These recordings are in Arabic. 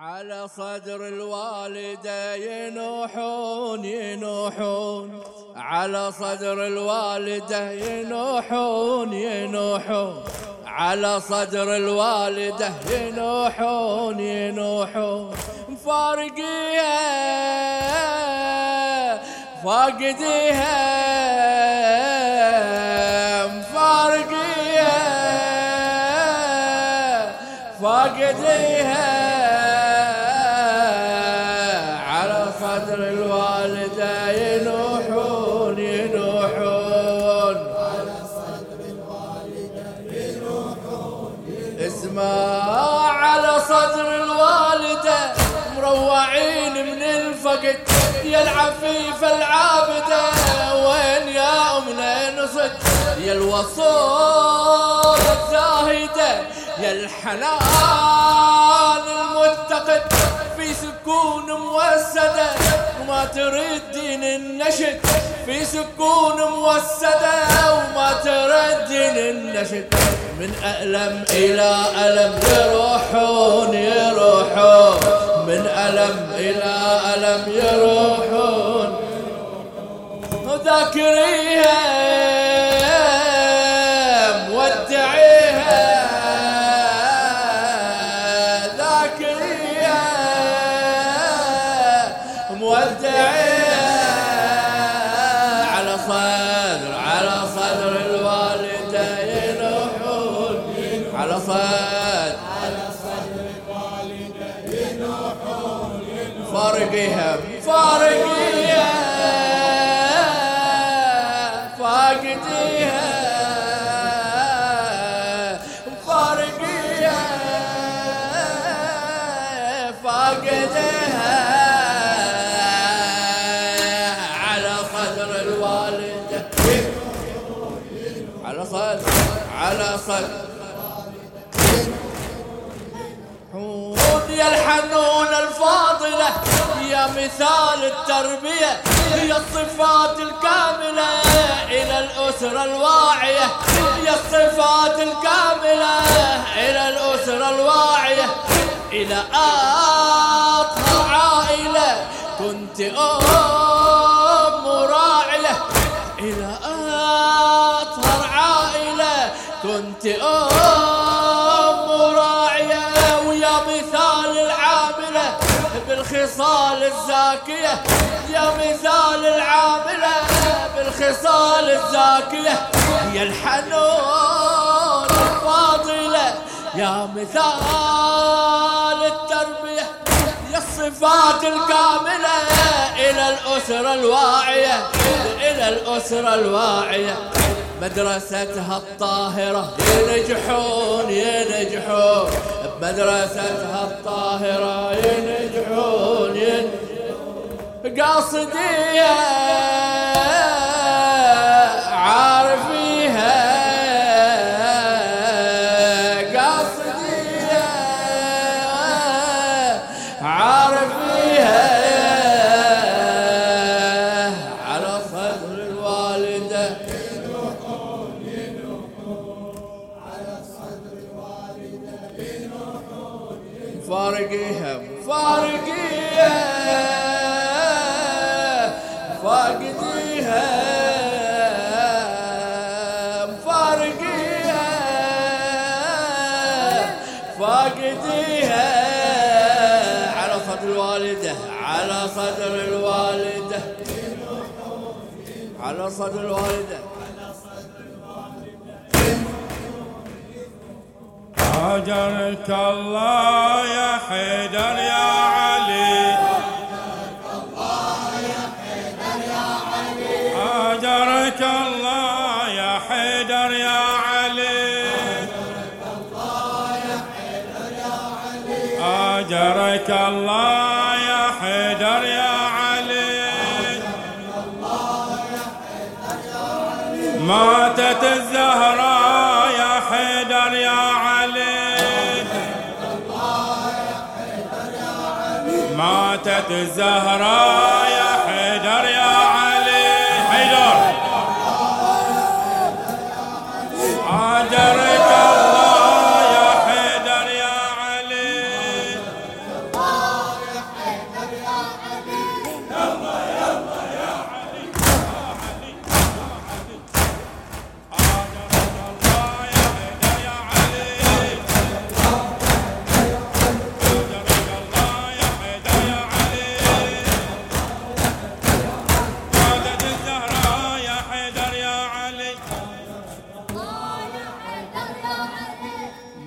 على صدر الوالدة ينوحون ينوحون على صدر الوالدة ينوحون ينوحون على صدر الوالدة ينوحون ينوحون مفارقيها فاقديها مفارقيها فاقديها. اسمع على صدر الوالدة مروعين من الفقد يا العفيفة العابدة وين يا أمنا نصد يا الوصول الزاهدة يا الحنان المتقد. في سكون موسدة وما تردين النشد. في سكون موسدة وما تردين النشد من ألم إلى ألم يروحون يروحون. من ألم إلى ألم يروحون. ذاكريها مودعيها ذاكريها مودعيها فارقيها فارقيها فاقديها فارقيها فاقديها. على صدر الوالدة على صدر على صدر حون يا الحنون. مثال التربية يا الصفات الكاملة إلى الأسرة الواعية. يا الصفات الكاملة إلى الأسرة الواعية. إلى أطهر عائلة كنت أم راعية. إلى أطهر عائلة كنت أم الزاكية يا مثال العاملة بالخصال الزاكية. يا الحنون الفاضلة يا مثال التربية. يا الصفات الكاملة إلى الأسرة الواعية إلى الأسرة الواعية. مدرستها الطاهرة ينجحون ينجحون. بمدرستها الطاهرة ينجحون. قاصدية عارفيها. قاصدية عارفيها. على صدر الوالدة. فارقيها فارقيها. فاقديها على صدر الوالدة على صدر الوالدة. على صدر الوالدة. هاجرك الله يا حيدر يا علي. هاجرك الله يا حيدر يا علي. ماتت الزهراء يا حيدر يا علي. ماتت الزهراء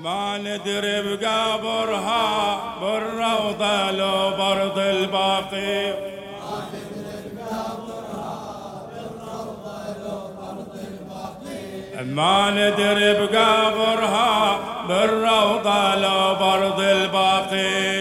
ما ندري بقبرها بالروضة لو برض الباقي ما ندري بقبرها بالروضة لو برض الباقي ما ندري بقبرها بالروضة لو برض الباقي